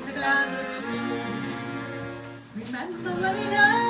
takes a glass or two. Remember when we loved.